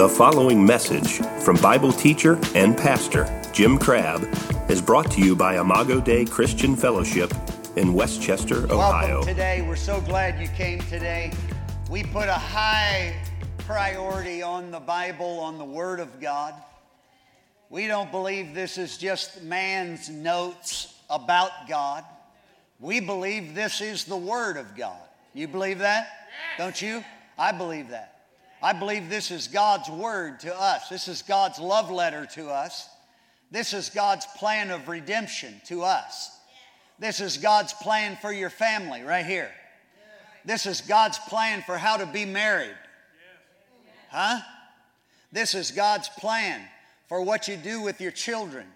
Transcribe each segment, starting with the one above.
The following message from Bible teacher and pastor Jim Crabb is brought to you by Imago Dei Christian Fellowship in West Chester, Ohio. Welcome today. We're so glad you came today. We put a high priority on the Bible, on the Word of God. We don't believe this is just man's notes about God. We believe this is the Word of God. You believe that? Don't you? I believe that. I believe this is God's Word to us. This is God's love letter to us. This is God's plan of redemption to us. This is God's plan for your family right here. This is God's plan for how to be married. Huh? This is God's plan for what you do with your children.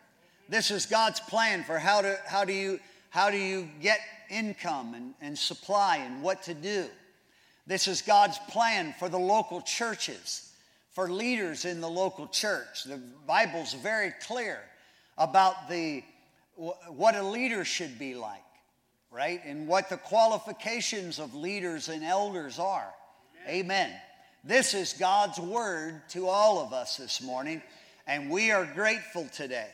This is God's plan for how, to, how, do, you, how do you get income and, and supply and what to do. This is God's plan for the local churches, for leaders in the local church. The Bible's very clear about the, what a leader should be like, right? And what the qualifications of leaders and elders are. Amen. This is God's word to all of us this morning, and we are grateful today.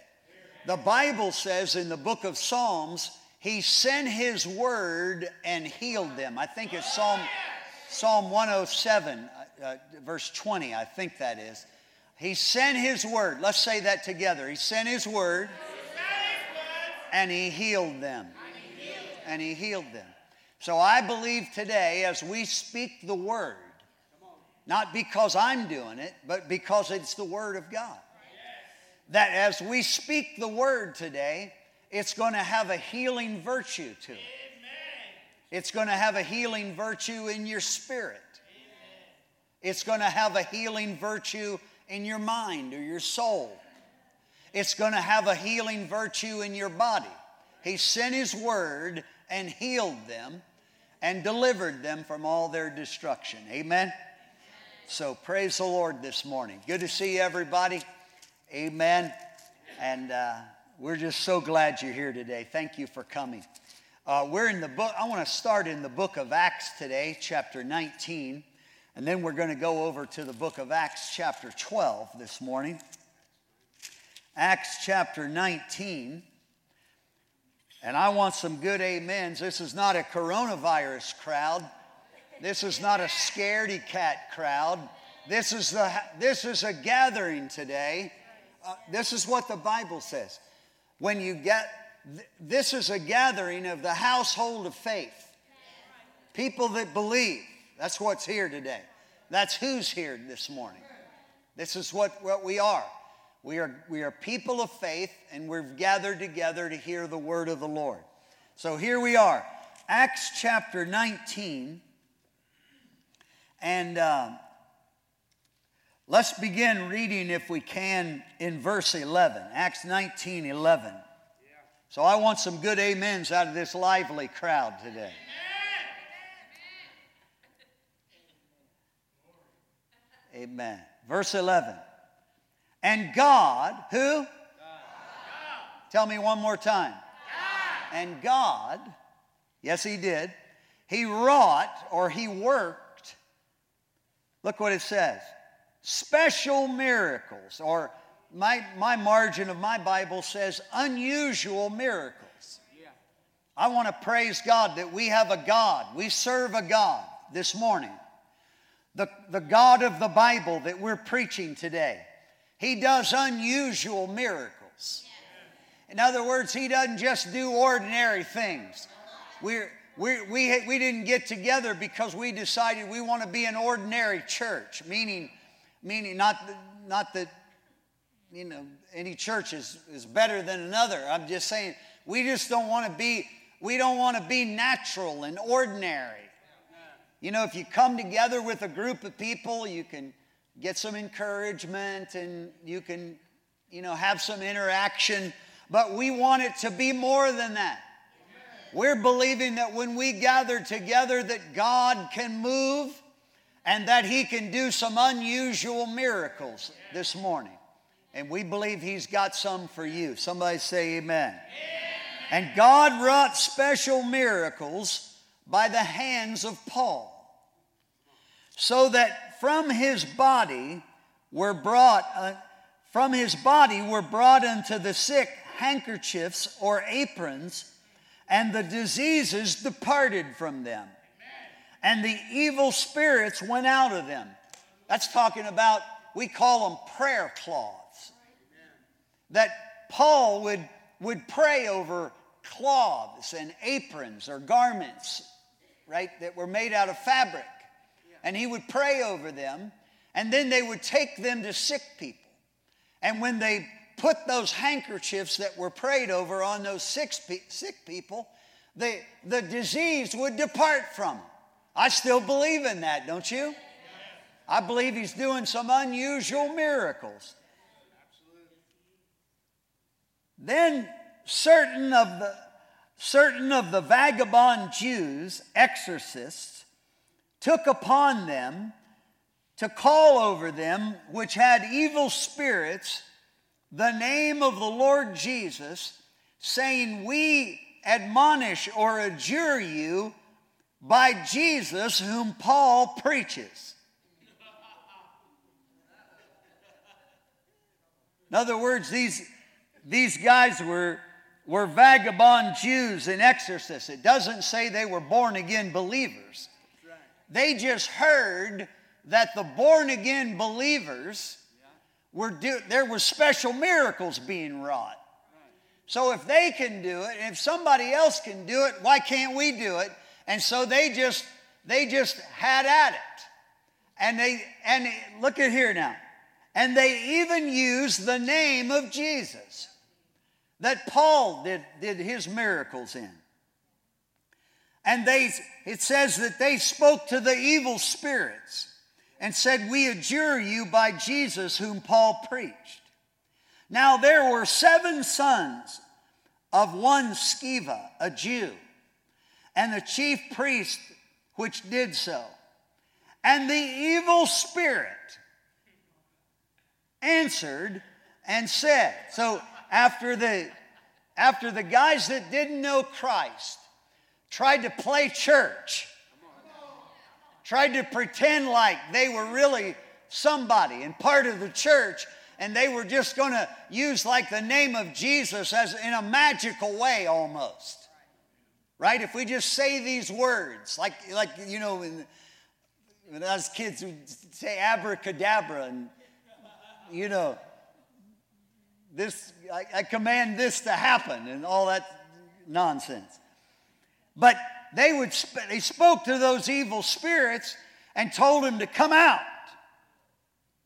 The Bible says in the book of Psalms, He sent His word and healed them. I think it's Psalm, Psalm 107, uh, uh, verse 20, I think that is. He sent His word. Let's say that together. He sent His word and He healed them. And He healed them. So I believe today, as we speak the word, not because I'm doing it, but because it's the Word of God. That as we speak the Word today, it's going to have a healing virtue to it. It's going to have a healing virtue in your spirit. It's going to have a healing virtue in your mind or your soul. It's going to have a healing virtue in your body. He sent His word and healed them and delivered them from all their destruction. Amen. So praise the Lord this morning. Good to see everybody. Amen. And uh, we're just so glad you're here today. Thank you for coming. Uh, we're in the book, I want to start in the book of Acts today, chapter 19. And then we're going to go over to the book of Acts, chapter 12 this morning. Acts chapter 19. And I want some good amens. This is not a coronavirus crowd. This is not a scaredy cat crowd. This is, the, this is a gathering today. Uh, this is what the Bible says. When you get, th- this is a gathering of the household of faith. People that believe. That's what's here today. That's who's here this morning. This is what, what we are. We are, we are people of faith, and we've gathered together to hear the word of the Lord. So here we are, Acts chapter 19. And uh, let's begin reading, if we can, in verse 11, Acts 19 11. So I want some good amens out of this lively crowd today. Amen. Verse 11. And God, who? God. Tell me one more time. God. And God, yes, He did, He wrought or He worked. Look what it says special miracles, or my, my margin of my Bible says unusual miracles. I want to praise God that we have a God, we serve a God this morning. The, the God of the Bible that we're preaching today. He does unusual miracles. In other words, He doesn't just do ordinary things. We're, we we, we didn't get together because we decided we want to be an ordinary church, meaning, meaning not, not that you know, any church is, is better than another. I'm just saying we just don't want to be, we don't want to be natural and ordinary. You know, if you come together with a group of people, you can get some encouragement and you can, you know, have some interaction. But we want it to be more than that. We're believing that when we gather together that God can move and that he can do some unusual miracles this morning. And we believe he's got some for you. Somebody say amen. amen. And God wrought special miracles by the hands of Paul, so that from his body were brought, uh, from his body were brought unto the sick handkerchiefs or aprons, and the diseases departed from them. And the evil spirits went out of them. That's talking about, we call them prayer cloths. That Paul would, would pray over cloths and aprons or garments, right, that were made out of fabric. And he would pray over them, and then they would take them to sick people. And when they put those handkerchiefs that were prayed over on those sick, sick people, the, the disease would depart from them. I still believe in that, don't you? I believe he's doing some unusual miracles. Then certain of the certain of the vagabond Jews, exorcists, took upon them to call over them which had evil spirits the name of the Lord Jesus, saying, We admonish or adjure you by Jesus whom Paul preaches. In other words, these, these guys were, were vagabond Jews and exorcists. It doesn't say they were born again believers. They just heard that the born again believers were do, there were special miracles being wrought. So if they can do it, and if somebody else can do it, why can't we do it? And so they just they just had at it. And they and look at here now. And they even used the name of Jesus that Paul did, did his miracles in. And they it says that they spoke to the evil spirits and said, We adjure you by Jesus whom Paul preached. Now there were seven sons of one Sceva, a Jew, and the chief priest which did so. And the evil spirit answered and said, So after the after the guys that didn't know Christ tried to play church, tried to pretend like they were really somebody and part of the church, and they were just going to use like the name of Jesus as in a magical way almost. Right? If we just say these words, like like you know, when, when us kids would say abracadabra and you know, this I, I command this to happen and all that nonsense. But they would they spoke to those evil spirits and told them to come out.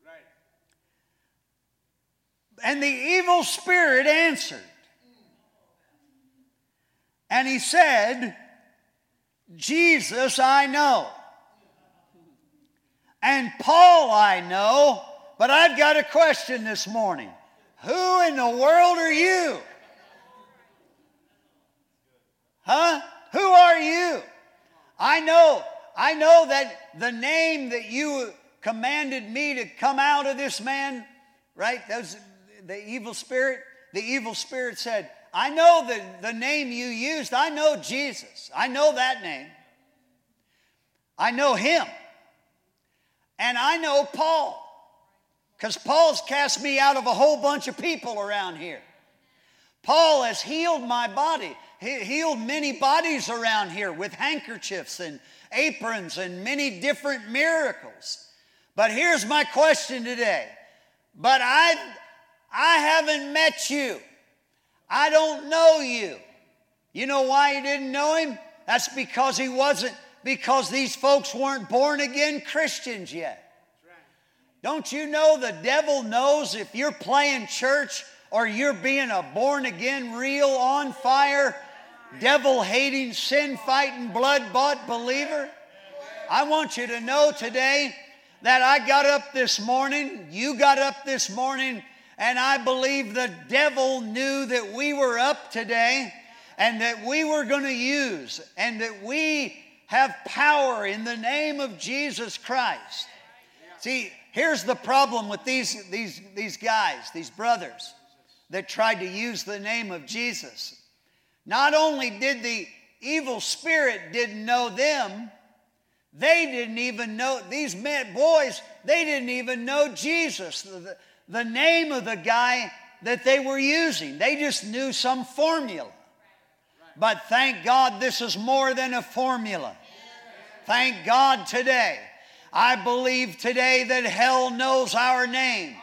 Right. And the evil spirit answered. And he said, Jesus I know. And Paul I know, but I've got a question this morning. Who in the world are you? Huh? Who are you? I know, I know that the name that you commanded me to come out of this man, right? Those the evil spirit. The evil spirit said, I know the, the name you used. I know Jesus. I know that name. I know him. And I know Paul. Because Paul's cast me out of a whole bunch of people around here. Paul has healed my body. He healed many bodies around here with handkerchiefs and aprons and many different miracles. But here's my question today. But I, I haven't met you. I don't know you. You know why you didn't know him? That's because he wasn't, because these folks weren't born again Christians yet. Don't you know the devil knows if you're playing church or you're being a born again, real, on fire, devil hating, sin fighting, blood bought believer? I want you to know today that I got up this morning, you got up this morning, and I believe the devil knew that we were up today and that we were going to use and that we have power in the name of Jesus Christ. See, here's the problem with these, these, these guys, these brothers that tried to use the name of Jesus. Not only did the evil spirit didn't know them, They didn't even know, these men, boys, they didn't even know Jesus, the, the name of the guy that they were using. They just knew some formula. But thank God this is more than a formula. Thank God today. I believe today that hell knows our name.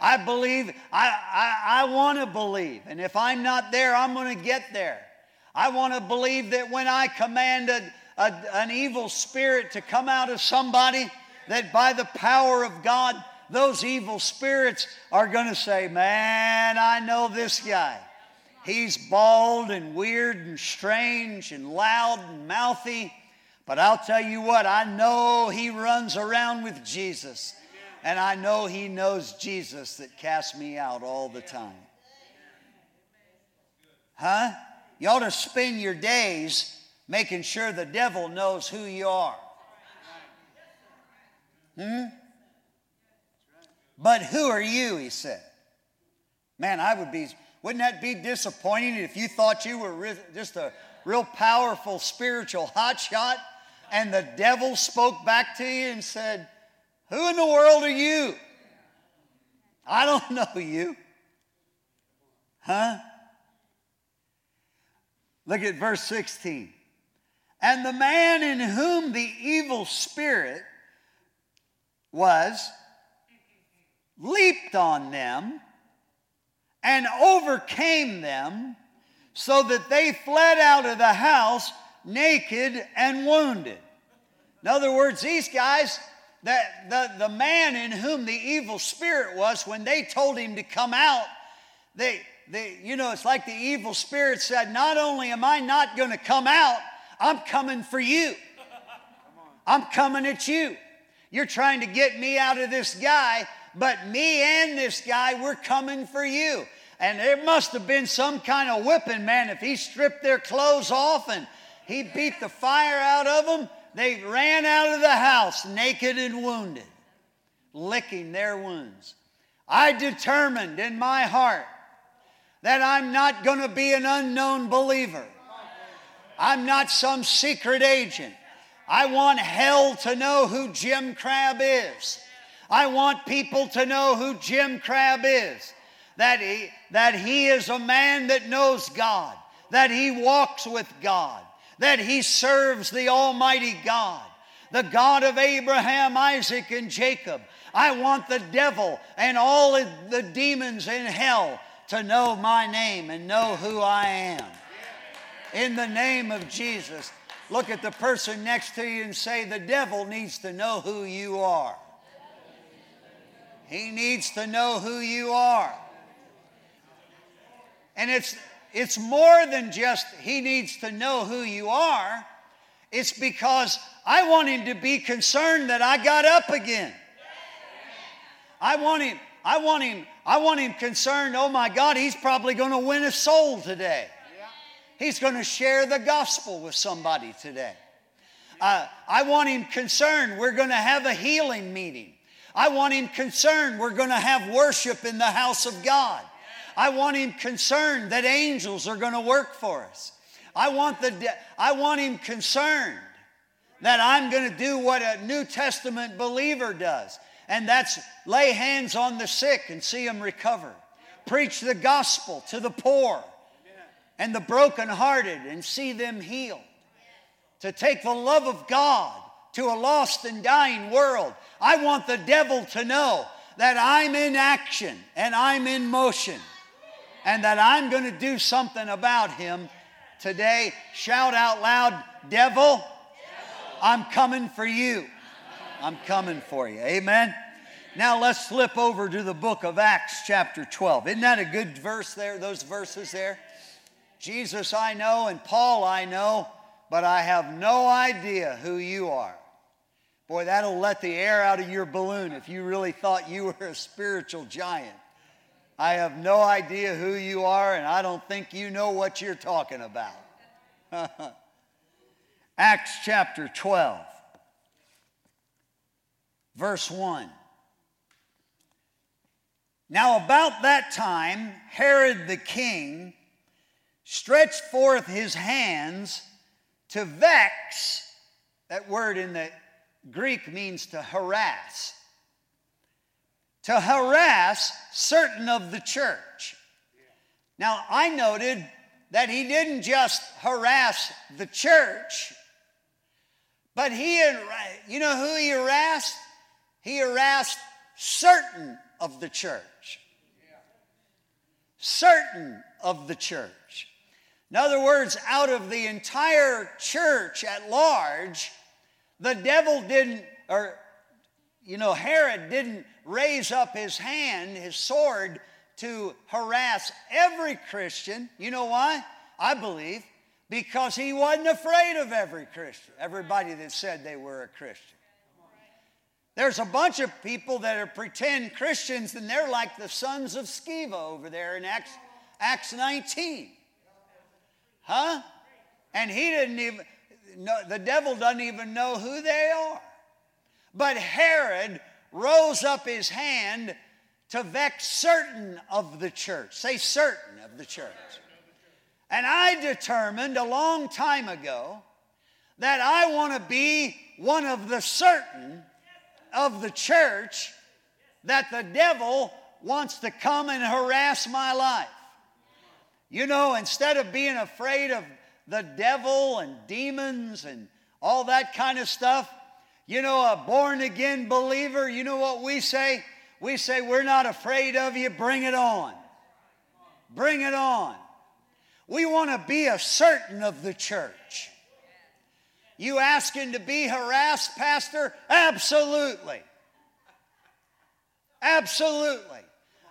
I believe, I, I, I want to believe. And if I'm not there, I'm going to get there. I want to believe that when I command a, a, an evil spirit to come out of somebody, that by the power of God, those evil spirits are going to say, Man, I know this guy. He's bald and weird and strange and loud and mouthy. But I'll tell you what, I know he runs around with Jesus. And I know he knows Jesus that casts me out all the time. Huh? You ought to spend your days making sure the devil knows who you are. Hmm? But who are you, he said. Man, I would be, wouldn't that be disappointing if you thought you were just a real powerful spiritual hotshot and the devil spoke back to you and said, Who in the world are you? I don't know you. Huh? Look at verse 16. And the man in whom the evil spirit was leaped on them and overcame them so that they fled out of the house naked and wounded. In other words, these guys, the, the, the man in whom the evil spirit was, when they told him to come out, they, they, you know, it's like the evil spirit said, Not only am I not going to come out, I'm coming for you. I'm coming at you. You're trying to get me out of this guy, but me and this guy, we're coming for you. And there must have been some kind of whipping, man. If he stripped their clothes off and he beat the fire out of them, they ran out of the house naked and wounded, licking their wounds. I determined in my heart that I'm not going to be an unknown believer. I'm not some secret agent. I want hell to know who Jim Crabb is. I want people to know who Jim Crabb is. That he, that he is a man that knows God, that he walks with God, that he serves the Almighty God, the God of Abraham, Isaac, and Jacob. I want the devil and all the demons in hell to know my name and know who I am. In the name of Jesus, look at the person next to you and say, The devil needs to know who you are. He needs to know who you are. And it's it's more than just he needs to know who you are. It's because I want him to be concerned that I got up again. I want him, I want him, I want him concerned, oh my God, he's probably going to win a soul today. He's going to share the gospel with somebody today. Uh, I want him concerned, we're going to have a healing meeting. I want him concerned, we're going to have worship in the house of God. I want him concerned that angels are going to work for us. I want, the de- I want him concerned that I'm going to do what a New Testament believer does, and that's lay hands on the sick and see them recover, preach the gospel to the poor and the brokenhearted and see them healed, to take the love of God to a lost and dying world. I want the devil to know that I'm in action and I'm in motion and that I'm going to do something about him today. Shout out loud, devil, I'm coming for you. I'm coming for you. Amen. Now let's flip over to the book of Acts, chapter 12. Isn't that a good verse there, those verses there? Jesus I know and Paul I know, but I have no idea who you are. Boy, that'll let the air out of your balloon if you really thought you were a spiritual giant. I have no idea who you are, and I don't think you know what you're talking about. Acts chapter 12, verse 1. Now, about that time, Herod the king stretched forth his hands to vex, That word in the Greek means to harass. To harass certain of the church. Now, I noted that he didn't just harass the church, but he, you know who he harassed? He harassed certain of the church. Certain of the church. In other words, out of the entire church at large, the devil didn't, or, you know, Herod didn't raise up his hand, his sword, to harass every Christian. You know why? I believe because he wasn't afraid of every Christian, everybody that said they were a Christian. There's a bunch of people that are pretend Christians, and they're like the sons of Sceva over there in Acts, Acts 19. Huh? And he didn't even, know, the devil doesn't even know who they are. But Herod rose up his hand to vex certain of the church. Say certain of the church. And I determined a long time ago that I want to be one of the certain of the church that the devil wants to come and harass my life. You know, instead of being afraid of the devil and demons and all that kind of stuff, you know, a born again believer, you know what we say? We say, We're not afraid of you, bring it on. Bring it on. We want to be a certain of the church. You asking to be harassed, Pastor? Absolutely. Absolutely.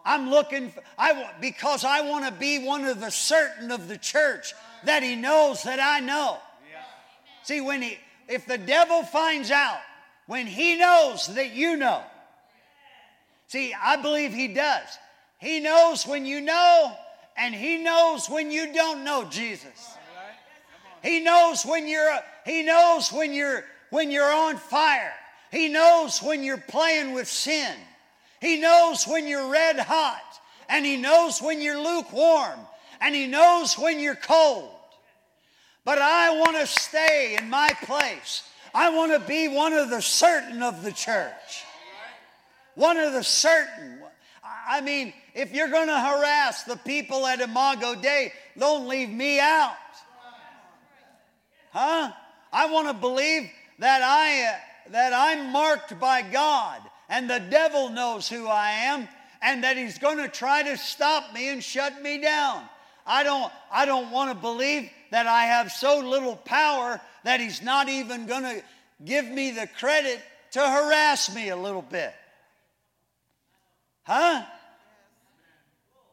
I'm looking for, I want because I want to be one of the certain of the church that he knows that I know. See, when he if the devil finds out, when he knows that you know. See, I believe he does. He knows when you know, and he knows when you don't know Jesus. He knows when you're he knows when you're when you're on fire. He knows when you're playing with sin. He knows when you're red hot and he knows when you're lukewarm and he knows when you're cold. But I want to stay in my place. I want to be one of the certain of the church. One of the certain. I mean, if you're going to harass the people at Imago Dei, don't leave me out. Huh? I want to believe that I uh, that I'm marked by God and the devil knows who I am and that he's going to try to stop me and shut me down. I don't I don't want to believe that I have so little power that he's not even going to give me the credit to harass me a little bit. Huh?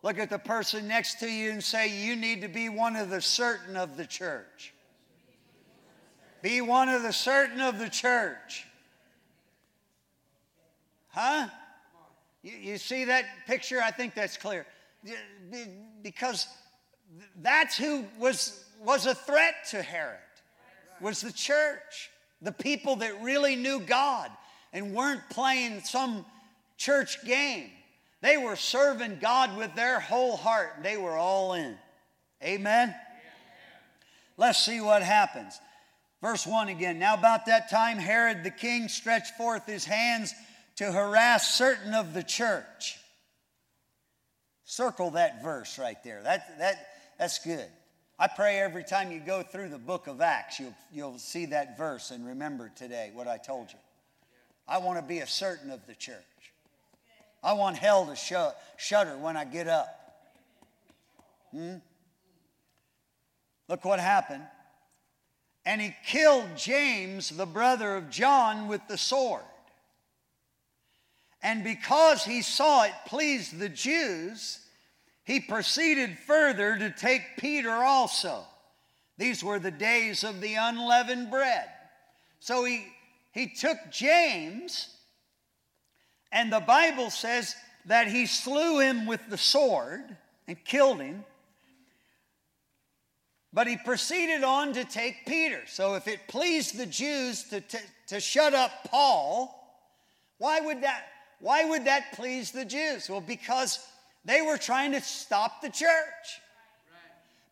Look at the person next to you and say, You need to be one of the certain of the church. Be one of the certain of the church. Huh? You, you see that picture? I think that's clear. Because that's who was, was a threat to Herod, was the church, the people that really knew God and weren't playing some church game. They were serving God with their whole heart. They were all in. Amen? Let's see what happens. Verse 1 again. Now, about that time, Herod the king stretched forth his hands to harass certain of the church. Circle that verse right there. That, that, that's good. I pray every time you go through the book of Acts, you'll, you'll see that verse and remember today what I told you. I want to be a certain of the church. I want hell to sh- shudder when I get up. Hmm? Look what happened and he killed James, the brother of John, with the sword. And because he saw it pleased the Jews, he proceeded further to take Peter also. These were the days of the unleavened bread. So he, he took James, and the Bible says that he slew him with the sword and killed him. But he proceeded on to take Peter. So if it pleased the Jews to, to, to shut up Paul, why would that why would that please the Jews? Well, because they were trying to stop the church.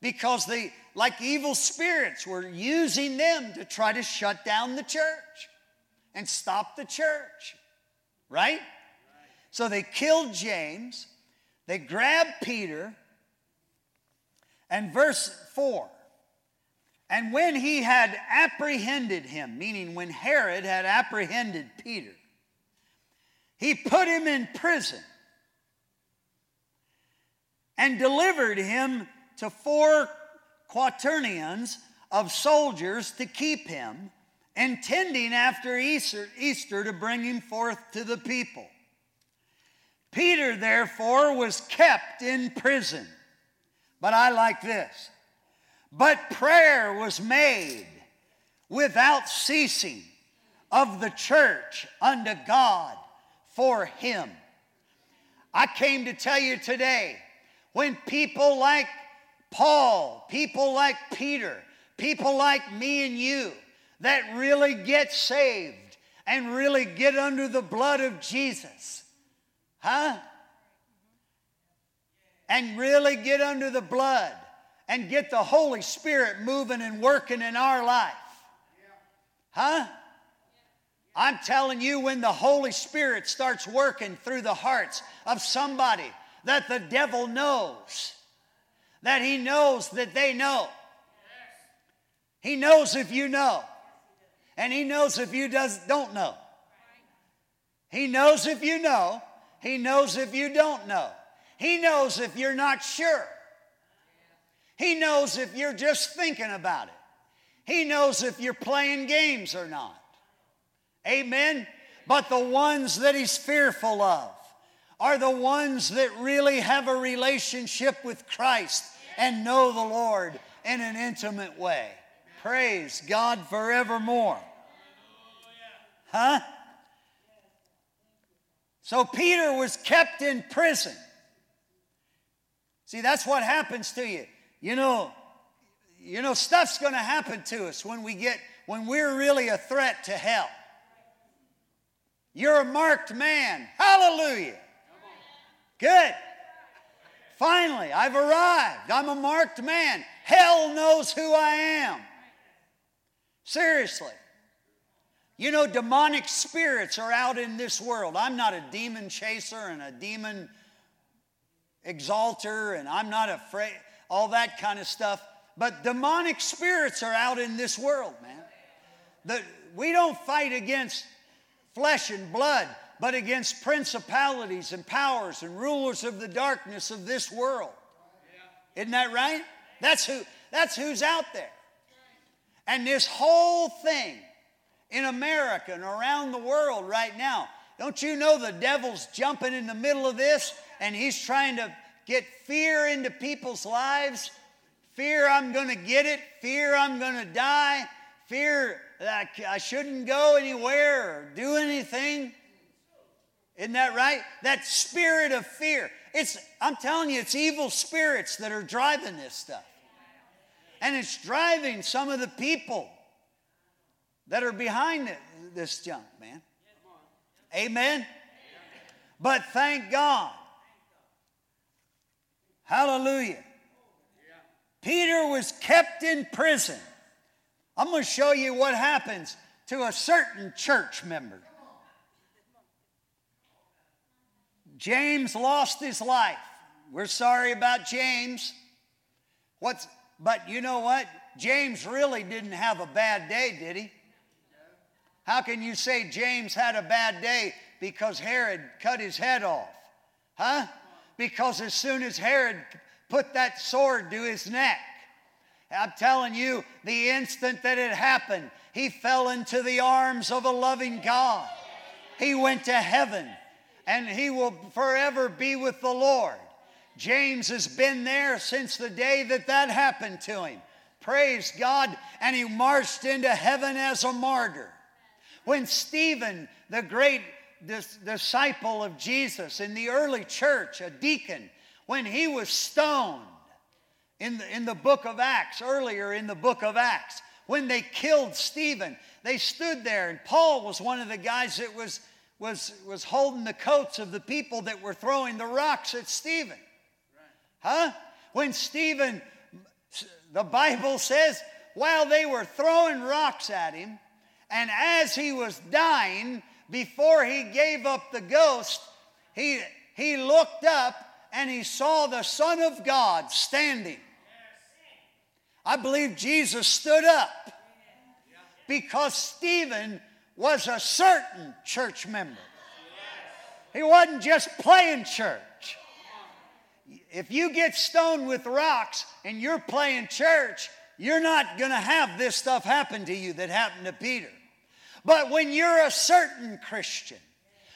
because they, like evil spirits, were using them to try to shut down the church and stop the church. Right? So they killed James, they grabbed Peter, and verse 4 and when he had apprehended him, meaning when Herod had apprehended Peter, he put him in prison and delivered him to four quaternions of soldiers to keep him, intending after Easter, Easter to bring him forth to the people. Peter, therefore, was kept in prison. But I like this. But prayer was made without ceasing of the church unto God for him. I came to tell you today when people like Paul, people like Peter, people like me and you that really get saved and really get under the blood of Jesus, huh? And really get under the blood and get the Holy Spirit moving and working in our life. Huh? I'm telling you, when the Holy Spirit starts working through the hearts of somebody that the devil knows, that he knows that they know. He knows if you know, and he knows if you does, don't know. He knows if you know, he knows if you don't know. He knows if you're not sure. He knows if you're just thinking about it. He knows if you're playing games or not. Amen? But the ones that he's fearful of are the ones that really have a relationship with Christ and know the Lord in an intimate way. Praise God forevermore. Huh? So Peter was kept in prison. See, that's what happens to you. You know, you know, stuff's going to happen to us when we get when we're really a threat to hell. You're a marked man. Hallelujah. Good. Finally, I've arrived. I'm a marked man. Hell knows who I am. Seriously. You know, demonic spirits are out in this world. I'm not a demon chaser and a demon exalter, and I'm not afraid all that kind of stuff. But demonic spirits are out in this world, man. The, we don't fight against flesh and blood, but against principalities and powers and rulers of the darkness of this world. Isn't that right? That's who that's who's out there. And this whole thing in America and around the world right now, don't you know the devil's jumping in the middle of this and he's trying to get fear into people's lives. Fear I'm going to get it. Fear I'm going to die. Fear that I shouldn't go anywhere or do anything. Isn't that right? That spirit of fear. It's, I'm telling you, it's evil spirits that are driving this stuff. And it's driving some of the people that are behind it, this junk, man. Amen? But thank God Hallelujah. Peter was kept in prison. I'm going to show you what happens to a certain church member. James lost his life. We're sorry about James. What's but you know what? James really didn't have a bad day, did he? How can you say James had a bad day because Herod cut his head off? Huh? because as soon as Herod put that sword to his neck, I'm telling you, the instant that it happened, he fell into the arms of a loving God. He went to heaven and he will forever be with the Lord. James has been there since the day that that happened to him. Praise God. And he marched into heaven as a martyr. When Stephen, the great this disciple of Jesus in the early church, a deacon, when he was stoned in the, in the book of Acts, earlier in the book of Acts, when they killed Stephen, they stood there, and Paul was one of the guys that was, was, was holding the coats of the people that were throwing the rocks at Stephen. Huh? When Stephen the Bible says, while they were throwing rocks at him, and as he was dying, before he gave up the ghost, he, he looked up and he saw the Son of God standing. I believe Jesus stood up because Stephen was a certain church member. He wasn't just playing church. If you get stoned with rocks and you're playing church, you're not going to have this stuff happen to you that happened to Peter. But when you're a certain Christian,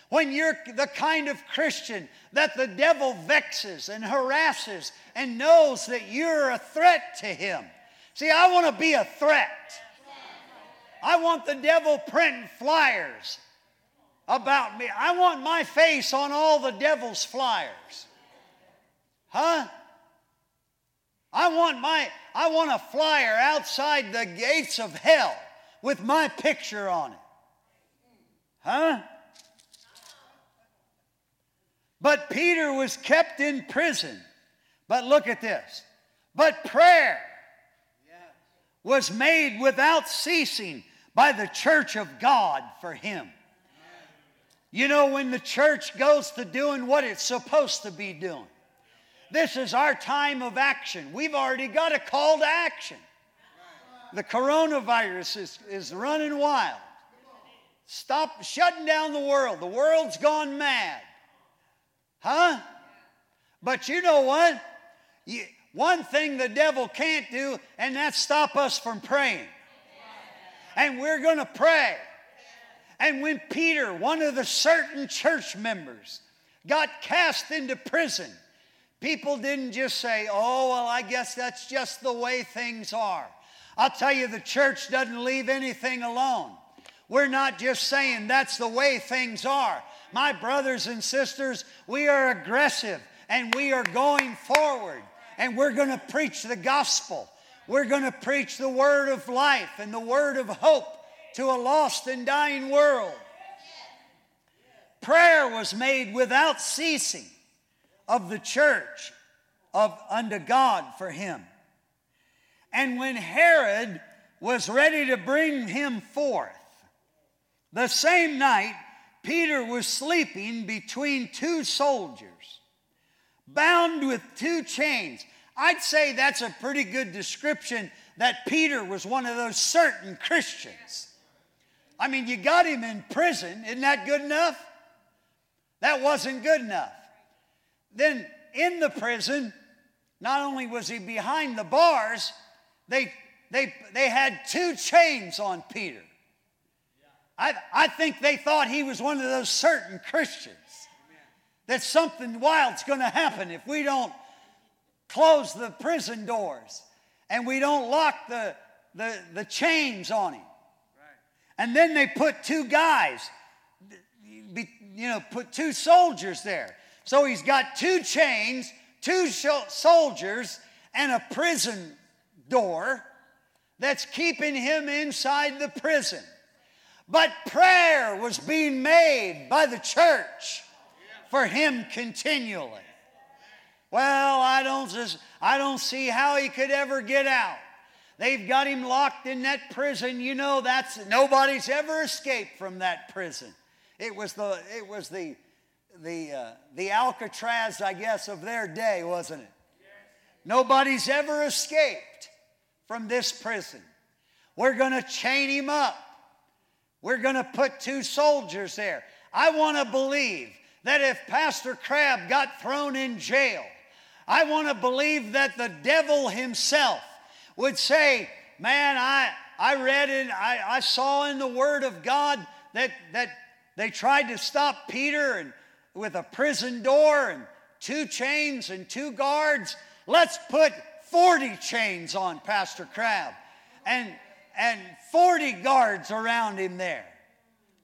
when you're the kind of Christian that the devil vexes and harasses and knows that you're a threat to him. See, I want to be a threat. I want the devil printing flyers about me. I want my face on all the devil's flyers. Huh? I want my I want a flyer outside the gates of hell with my picture on it. Huh? But Peter was kept in prison. But look at this. But prayer was made without ceasing by the church of God for him. You know, when the church goes to doing what it's supposed to be doing, this is our time of action. We've already got a call to action. The coronavirus is, is running wild. Stop shutting down the world. The world's gone mad. Huh? But you know what? You, one thing the devil can't do, and that's stop us from praying. And we're going to pray. And when Peter, one of the certain church members, got cast into prison, People didn't just say, oh, well, I guess that's just the way things are. I'll tell you, the church doesn't leave anything alone. We're not just saying that's the way things are. My brothers and sisters, we are aggressive and we are going forward and we're going to preach the gospel. We're going to preach the word of life and the word of hope to a lost and dying world. Prayer was made without ceasing of the church of unto God for him. And when Herod was ready to bring him forth, the same night Peter was sleeping between two soldiers, bound with two chains. I'd say that's a pretty good description that Peter was one of those certain Christians. I mean, you got him in prison. Isn't that good enough? That wasn't good enough. Then in the prison, not only was he behind the bars, they, they, they had two chains on Peter. I, I think they thought he was one of those certain Christians that something wild's going to happen if we don't close the prison doors and we don't lock the, the, the chains on him. And then they put two guys, you know, put two soldiers there. So he's got two chains, two soldiers, and a prison door that's keeping him inside the prison. But prayer was being made by the church for him continually. Well, I don't, just, I don't see how he could ever get out. They've got him locked in that prison. You know, that's nobody's ever escaped from that prison. It was the, it was the the, uh, the Alcatraz, I guess, of their day, wasn't it? Nobody's ever escaped from this prison. We're going to chain him up. We're going to put two soldiers there. I want to believe that if Pastor Crabb got thrown in jail, I want to believe that the devil himself would say, Man, I, I read it, I, I saw in the Word of God that, that they tried to stop Peter and with a prison door and two chains and two guards. Let's put 40 chains on Pastor Crabb and, and 40 guards around him there.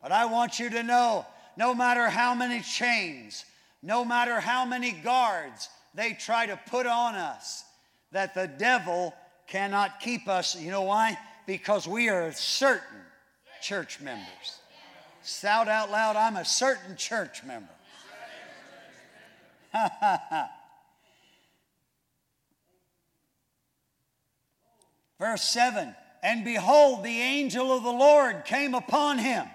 But I want you to know no matter how many chains, no matter how many guards they try to put on us, that the devil cannot keep us. You know why? Because we are certain church members. Shout out loud, I'm a certain church member. Verse 7 And behold, the angel of the Lord came upon him.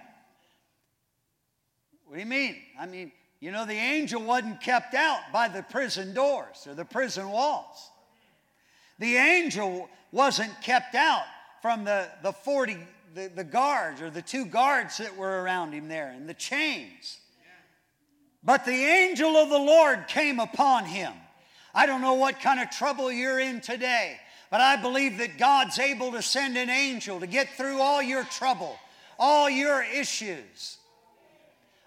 What do you mean? I mean, you know, the angel wasn't kept out by the prison doors or the prison walls. The angel wasn't kept out from the, the 40, the, the guards or the two guards that were around him there and the chains. But the angel of the Lord came upon him. I don't know what kind of trouble you're in today, but I believe that God's able to send an angel to get through all your trouble, all your issues.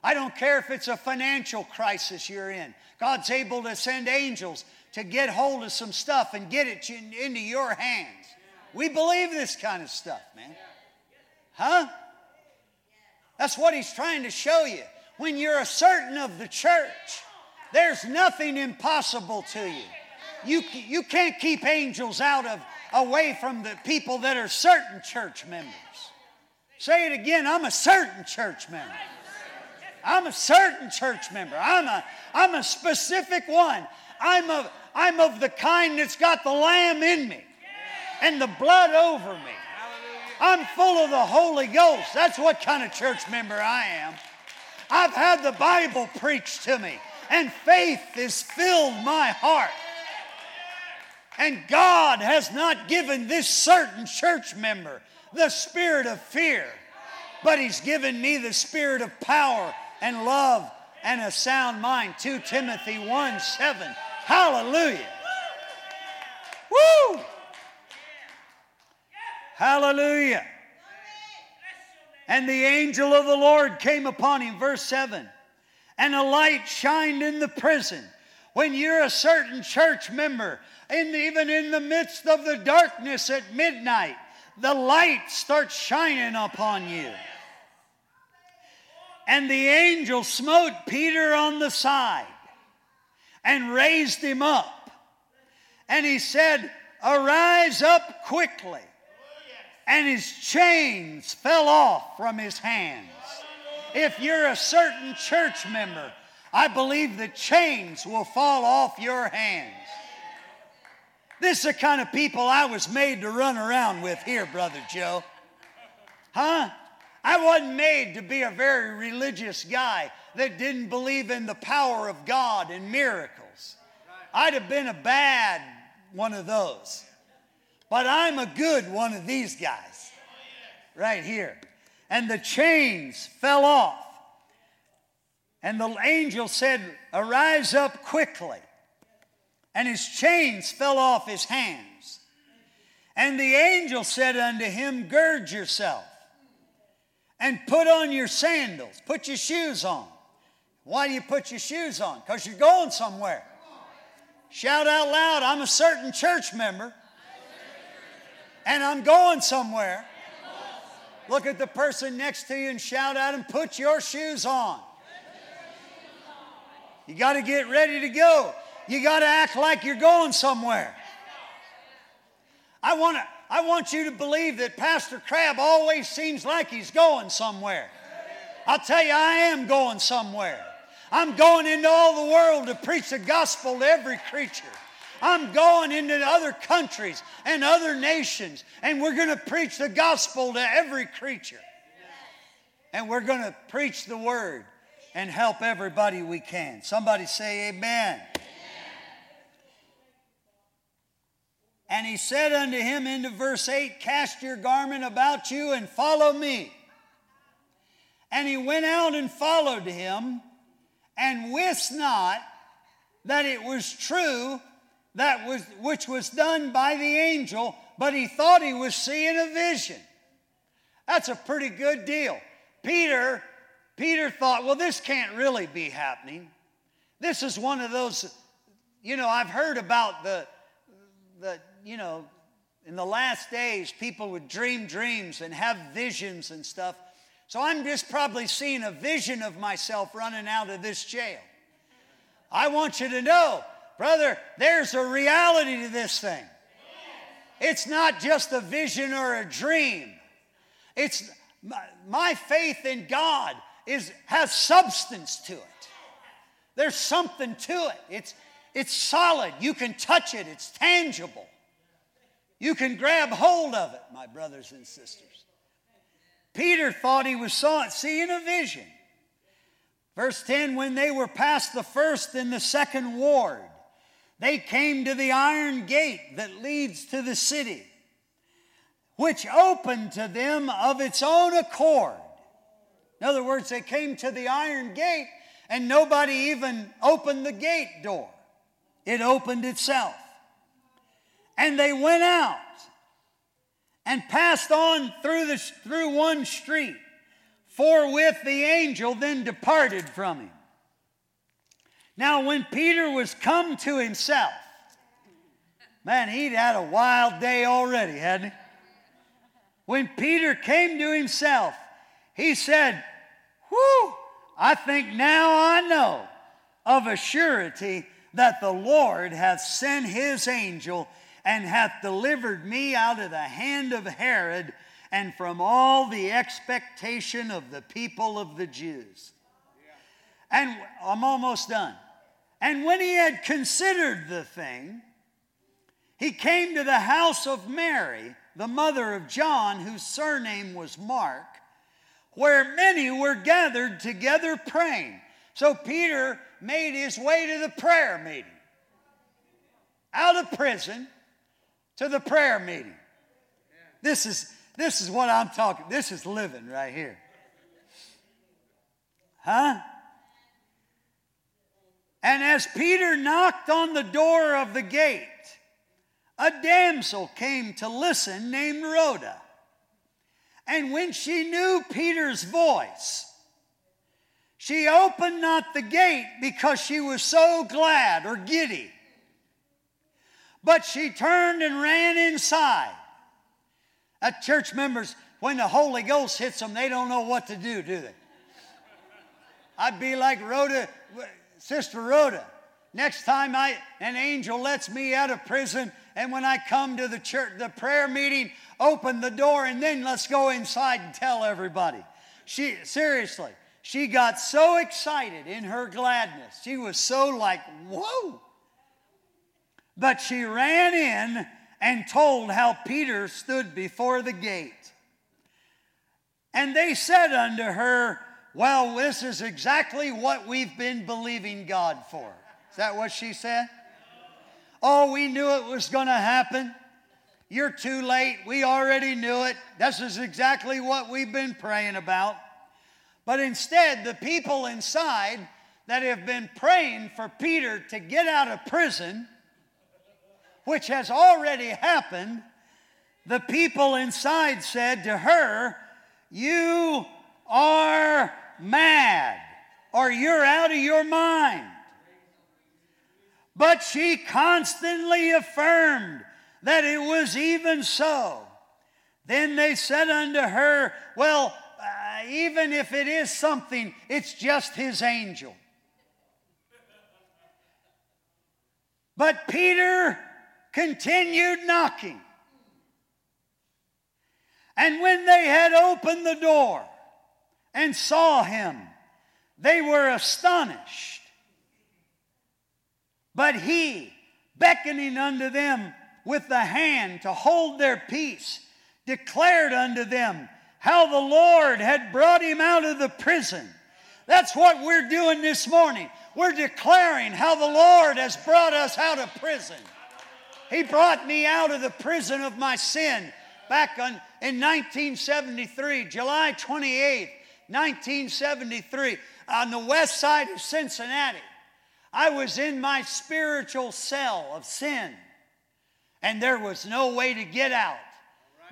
I don't care if it's a financial crisis you're in. God's able to send angels to get hold of some stuff and get it into your hands. We believe this kind of stuff, man. Huh? That's what he's trying to show you. When you're a certain of the church, there's nothing impossible to you. You, you can't keep angels out of away from the people that are certain church members. Say it again, I'm a certain church member. I'm a certain church member. I'm a, I'm a specific one. I'm, a, I'm of the kind that's got the lamb in me and the blood over me. I'm full of the Holy Ghost. That's what kind of church member I am. I've had the Bible preached to me, and faith has filled my heart. And God has not given this certain church member the spirit of fear, but He's given me the spirit of power and love and a sound mind. 2 Timothy 1 7. Hallelujah. Woo! Hallelujah. And the angel of the Lord came upon him, verse 7. And a light shined in the prison. When you're a certain church member, and even in the midst of the darkness at midnight, the light starts shining upon you. And the angel smote Peter on the side and raised him up. And he said, Arise up quickly. And his chains fell off from his hands. If you're a certain church member, I believe the chains will fall off your hands. This is the kind of people I was made to run around with here, Brother Joe. Huh? I wasn't made to be a very religious guy that didn't believe in the power of God and miracles. I'd have been a bad one of those. But I'm a good one of these guys right here. And the chains fell off. And the angel said, Arise up quickly. And his chains fell off his hands. And the angel said unto him, Gird yourself and put on your sandals, put your shoes on. Why do you put your shoes on? Because you're going somewhere. Shout out loud, I'm a certain church member and I'm going somewhere. Look at the person next to you and shout out and put your shoes on. You got to get ready to go. You got to act like you're going somewhere. I want to I want you to believe that Pastor Crabb always seems like he's going somewhere. I'll tell you, I am going somewhere. I'm going into all the world to preach the gospel to every creature. I'm going into other countries and other nations, and we're going to preach the gospel to every creature. And we're going to preach the word and help everybody we can. Somebody say, Amen. And he said unto him into verse 8, Cast your garment about you and follow me. And he went out and followed him, and wist not that it was true that was which was done by the angel, but he thought he was seeing a vision. That's a pretty good deal. Peter, Peter thought, well, this can't really be happening. This is one of those, you know, I've heard about the the you know, in the last days, people would dream dreams and have visions and stuff. So I'm just probably seeing a vision of myself running out of this jail. I want you to know, brother, there's a reality to this thing. It's not just a vision or a dream. It's my, my faith in God is has substance to it. There's something to it. It's it's solid. You can touch it. It's tangible. You can grab hold of it, my brothers and sisters. Peter thought he was seeing a vision. Verse 10 When they were past the first and the second ward, they came to the iron gate that leads to the city, which opened to them of its own accord. In other words, they came to the iron gate and nobody even opened the gate door, it opened itself. And they went out and passed on through, the, through one street. Forthwith the angel then departed from him. Now, when Peter was come to himself, man, he'd had a wild day already, hadn't he? When Peter came to himself, he said, Whew, I think now I know of a surety that the Lord hath sent his angel and hath delivered me out of the hand of Herod and from all the expectation of the people of the Jews. And I'm almost done. And when he had considered the thing, he came to the house of Mary, the mother of John, whose surname was Mark, where many were gathered together praying. So Peter made his way to the prayer meeting. Out of prison, to the prayer meeting. This is, this is what I'm talking. This is living right here. Huh? And as Peter knocked on the door of the gate, a damsel came to listen named Rhoda. And when she knew Peter's voice, she opened not the gate because she was so glad or giddy but she turned and ran inside. Church members, when the Holy Ghost hits them, they don't know what to do, do they? I'd be like Rhoda, Sister Rhoda. Next time I, an angel lets me out of prison, and when I come to the church, the prayer meeting, open the door, and then let's go inside and tell everybody. She seriously, she got so excited in her gladness. She was so like, whoa. But she ran in and told how Peter stood before the gate. And they said unto her, Well, this is exactly what we've been believing God for. Is that what she said? Oh, we knew it was going to happen. You're too late. We already knew it. This is exactly what we've been praying about. But instead, the people inside that have been praying for Peter to get out of prison which has already happened, the people inside said to her, You are mad, or you're out of your mind. But she constantly affirmed that it was even so. Then they said unto her, Well, uh, even if it is something, it's just his angel. But Peter continued knocking. And when they had opened the door and saw him, they were astonished. But he, beckoning unto them with the hand to hold their peace, declared unto them how the Lord had brought him out of the prison. That's what we're doing this morning. We're declaring how the Lord has brought us out of prison. He brought me out of the prison of my sin back on, in 1973, July 28th, 1973, on the west side of Cincinnati. I was in my spiritual cell of sin, and there was no way to get out.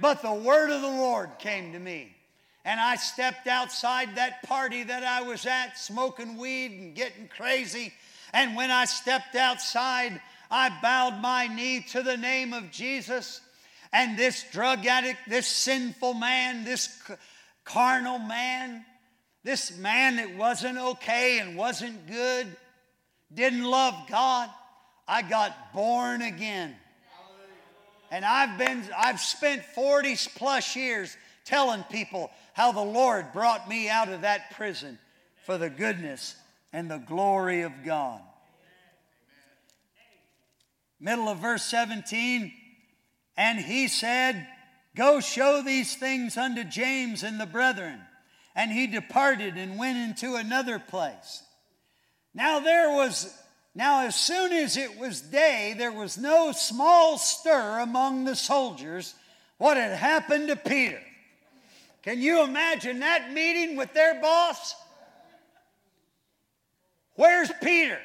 But the word of the Lord came to me. And I stepped outside that party that I was at, smoking weed and getting crazy. And when I stepped outside, I bowed my knee to the name of Jesus. And this drug addict, this sinful man, this carnal man, this man that wasn't okay and wasn't good, didn't love God, I got born again. And I've been I've spent 40 plus years telling people how the Lord brought me out of that prison for the goodness and the glory of God. Middle of verse 17, And he said, Go show these things unto James and the brethren. And he departed and went into another place. Now there was, now as soon as it was day, there was no small stir among the soldiers what had happened to Peter. Can you imagine that meeting with their boss? Where's Peter?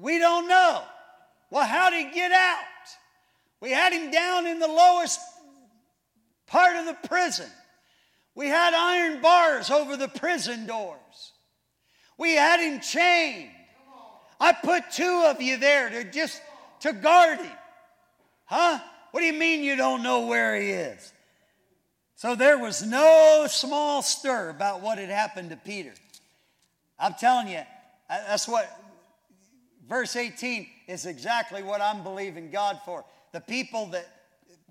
We don't know. Well, how'd he get out? We had him down in the lowest part of the prison. We had iron bars over the prison doors. We had him chained. I put two of you there to just to guard him. Huh? What do you mean you don't know where he is? So there was no small stir about what had happened to Peter. I'm telling you, that's what verse 18 is exactly what I'm believing God for. The people that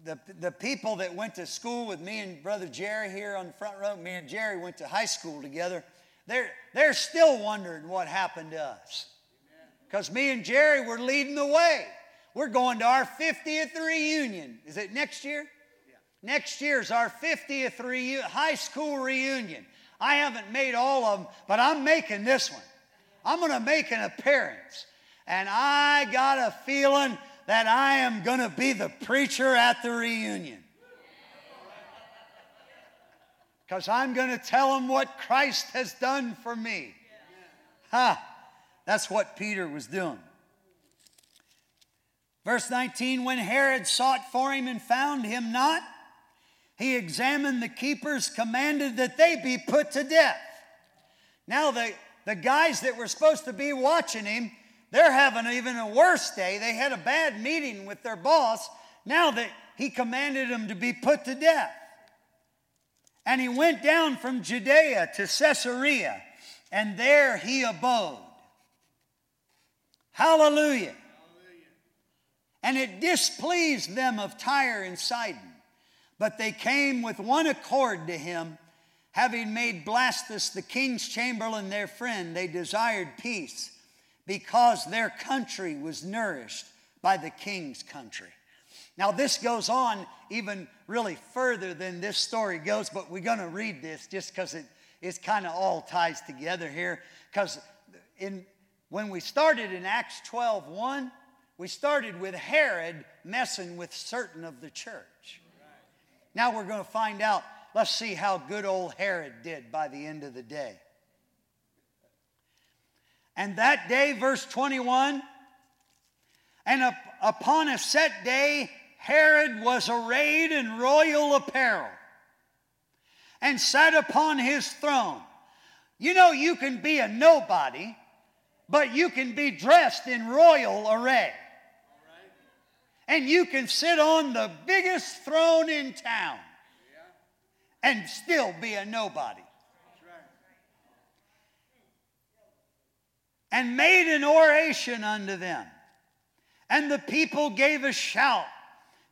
the, the people that went to school with me and brother Jerry here on the front row, me and Jerry went to high school together. They're, they're still wondering what happened to us. Because me and Jerry were leading the way. We're going to our 50th reunion. Is it next year? Yeah. Next year's our 50th reu- high school reunion. I haven't made all of them, but I'm making this one. I'm going to make an appearance. And I got a feeling that I am going to be the preacher at the reunion. Because I'm going to tell them what Christ has done for me. Ha! Huh. That's what Peter was doing. Verse 19 When Herod sought for him and found him not, he examined the keepers, commanded that they be put to death. Now, the, the guys that were supposed to be watching him, they're having even a worse day. They had a bad meeting with their boss. Now that he commanded them to be put to death. And he went down from Judea to Caesarea, and there he abode. Hallelujah. Hallelujah. And it displeased them of Tyre and Sidon but they came with one accord to him, having made Blastus the king's chamberlain their friend. They desired peace because their country was nourished by the king's country. Now, this goes on even really further than this story goes, but we're going to read this just because it is kind of all ties together here. Because in when we started in Acts 12 1, we started with Herod messing with certain of the church. Now we're going to find out. Let's see how good old Herod did by the end of the day. And that day, verse 21, and up, upon a set day, Herod was arrayed in royal apparel and sat upon his throne. You know, you can be a nobody, but you can be dressed in royal array and you can sit on the biggest throne in town and still be a nobody. And made an oration unto them. And the people gave a shout,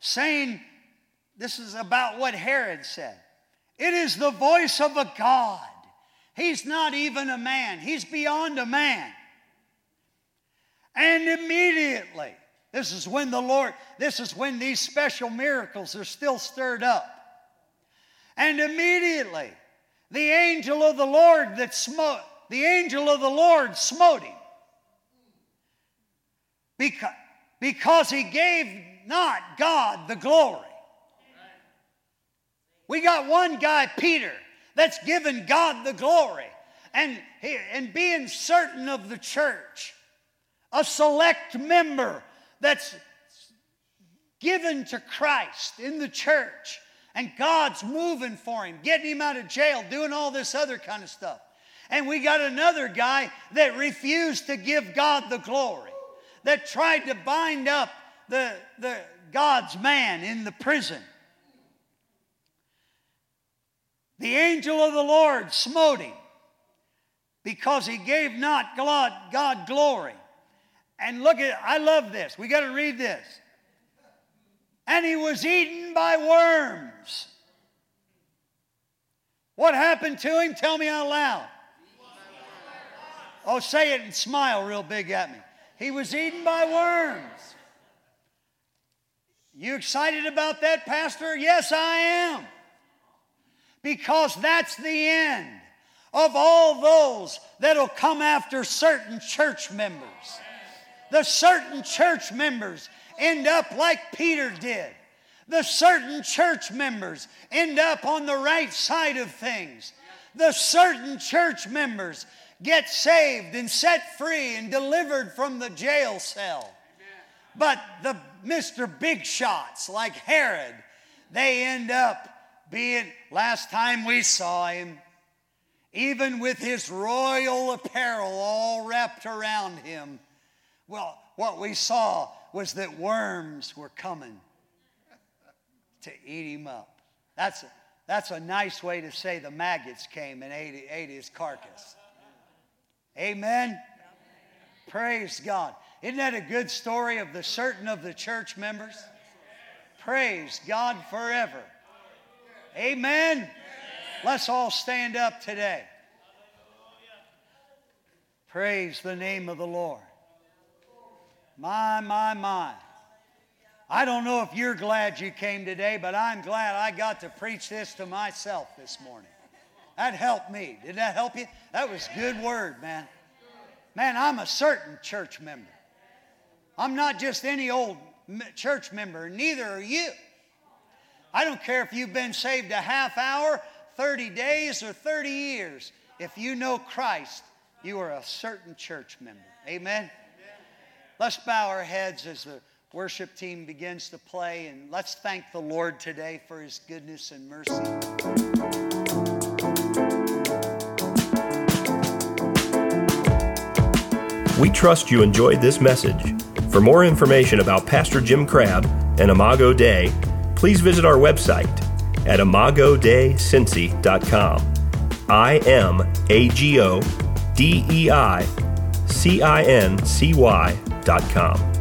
saying, This is about what Herod said. It is the voice of a God. He's not even a man, he's beyond a man. And immediately, this is when the Lord, this is when these special miracles are still stirred up. And immediately, the angel of the Lord that smote, the angel of the Lord smote him. Because, because he gave not God the glory. We got one guy, Peter, that's given God the glory and, and being certain of the church, a select member that's given to Christ in the church, and God's moving for him, getting him out of jail, doing all this other kind of stuff. And we got another guy that refused to give God the glory, that tried to bind up the, the God's man in the prison. The angel of the Lord smote him because he gave not God, God glory. And look at, I love this. We got to read this. And he was eaten by worms. What happened to him? Tell me out loud. Oh, say it and smile real big at me. He was eaten by worms. You excited about that, Pastor? Yes, I am. Because that's the end of all those that'll come after certain church members. The certain church members end up like Peter did. The certain church members end up on the right side of things. The certain church members get saved and set free and delivered from the jail cell. But the Mr. Big Shots like Herod, they end up being, last time we saw him, even with his royal apparel all wrapped around him, well, what we saw was that worms were coming to eat him up. That's a, that's a nice way to say the maggots came and ate, ate his carcass. Amen. Praise God. Isn't that a good story of the certain of the church members? Praise God forever. Amen. Let's all stand up today. Praise the name of the Lord. My, my, my. I don't know if you're glad you came today, but I'm glad I got to preach this to myself this morning. That helped me. Did that help you? That was good word, man. Man, I'm a certain church member. I'm not just any old church member, neither are you. I don't care if you've been saved a half hour, 30 days, or 30 years. If you know Christ, you are a certain church member. Amen? Let's bow our heads as the worship team begins to play, and let's thank the Lord today for his goodness and mercy. We trust you enjoyed this message. For more information about Pastor Jim Crabb and Imago Dei, please visit our website at imagodeicincy.com. I M A G O D E I C I N C Y dot com.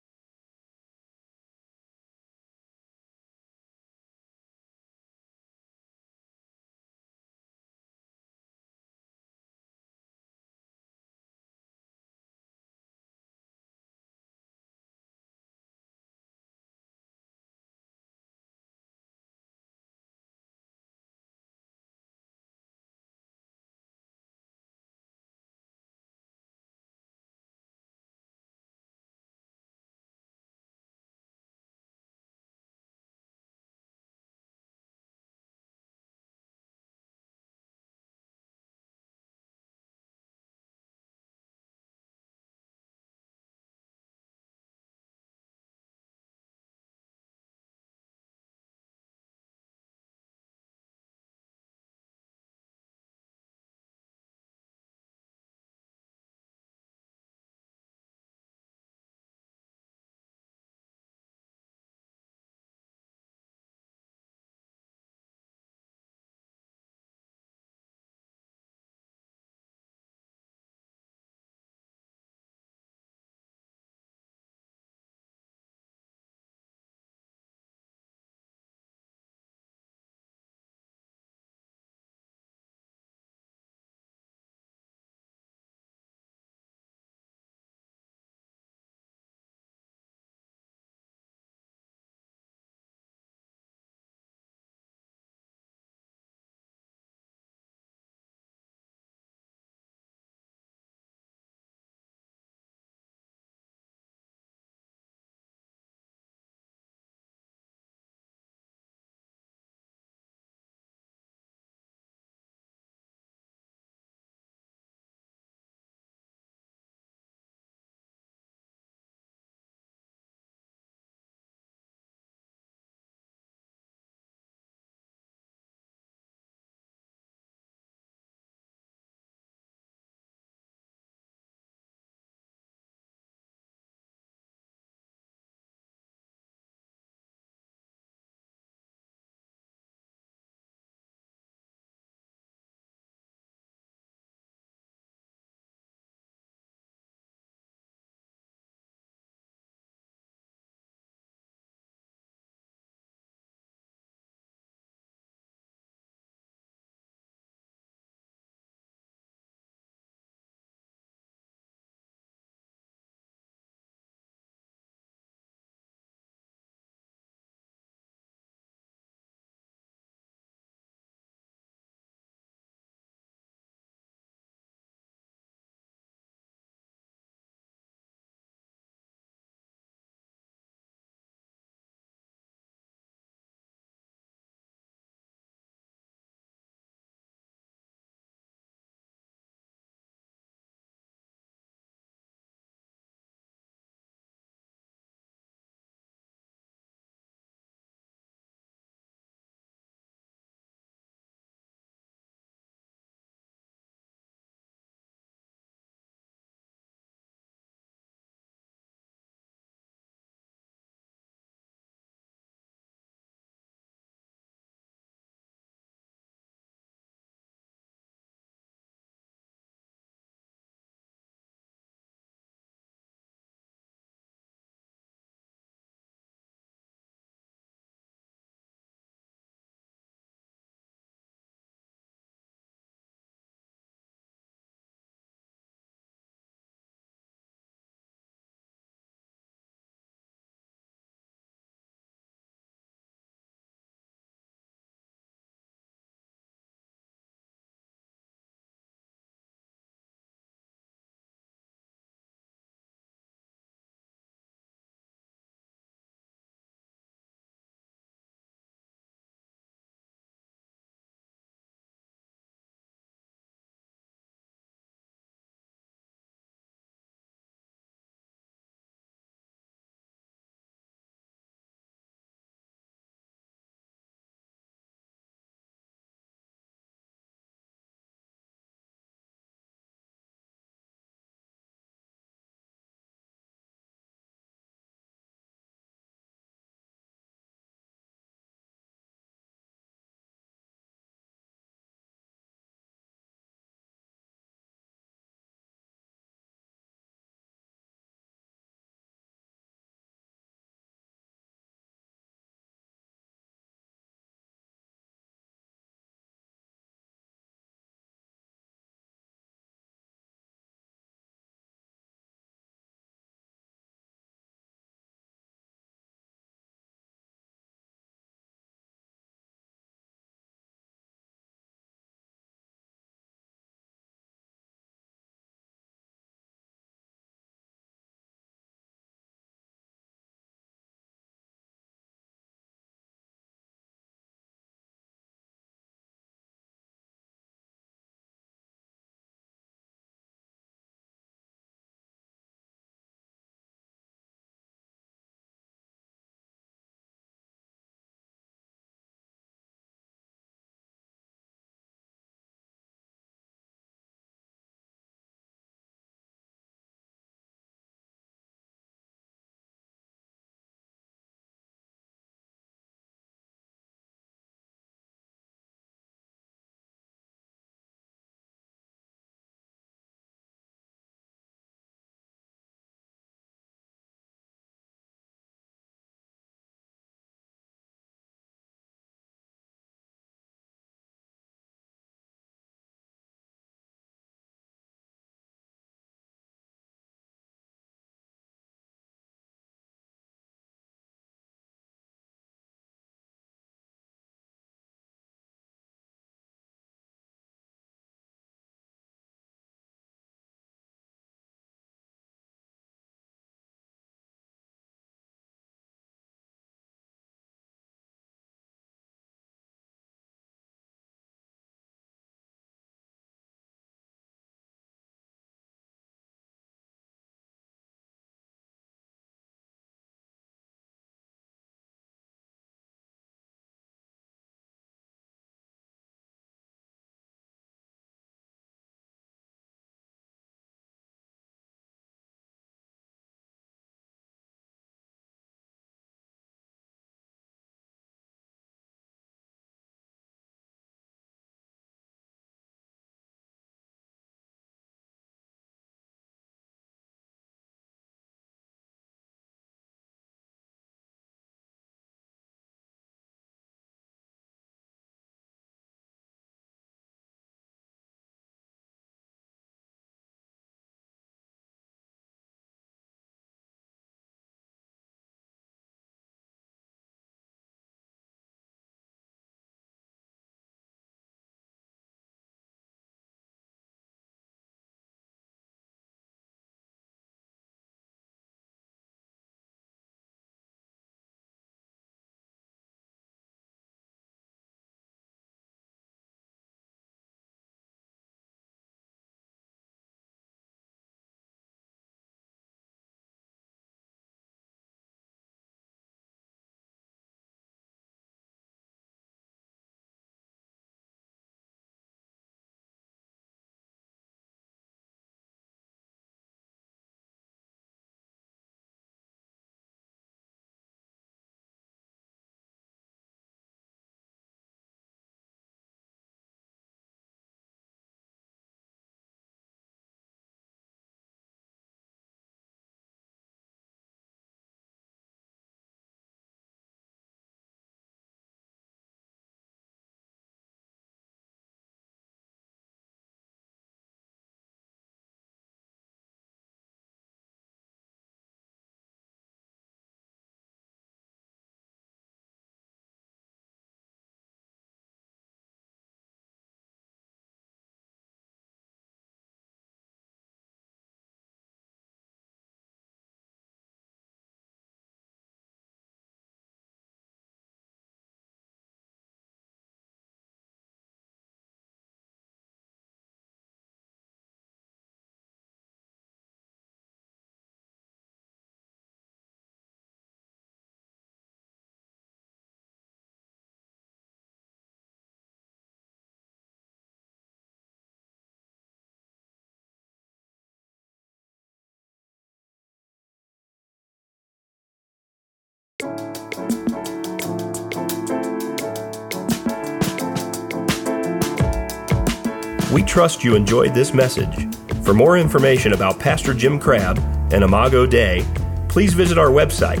We trust you enjoyed this message. For more information about Pastor Jim Crabb and Imago Dei, please visit our website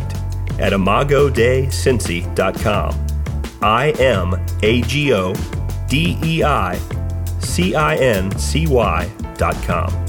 at imagodeicincy.com. I M A G O D E I C I N C Y dot com.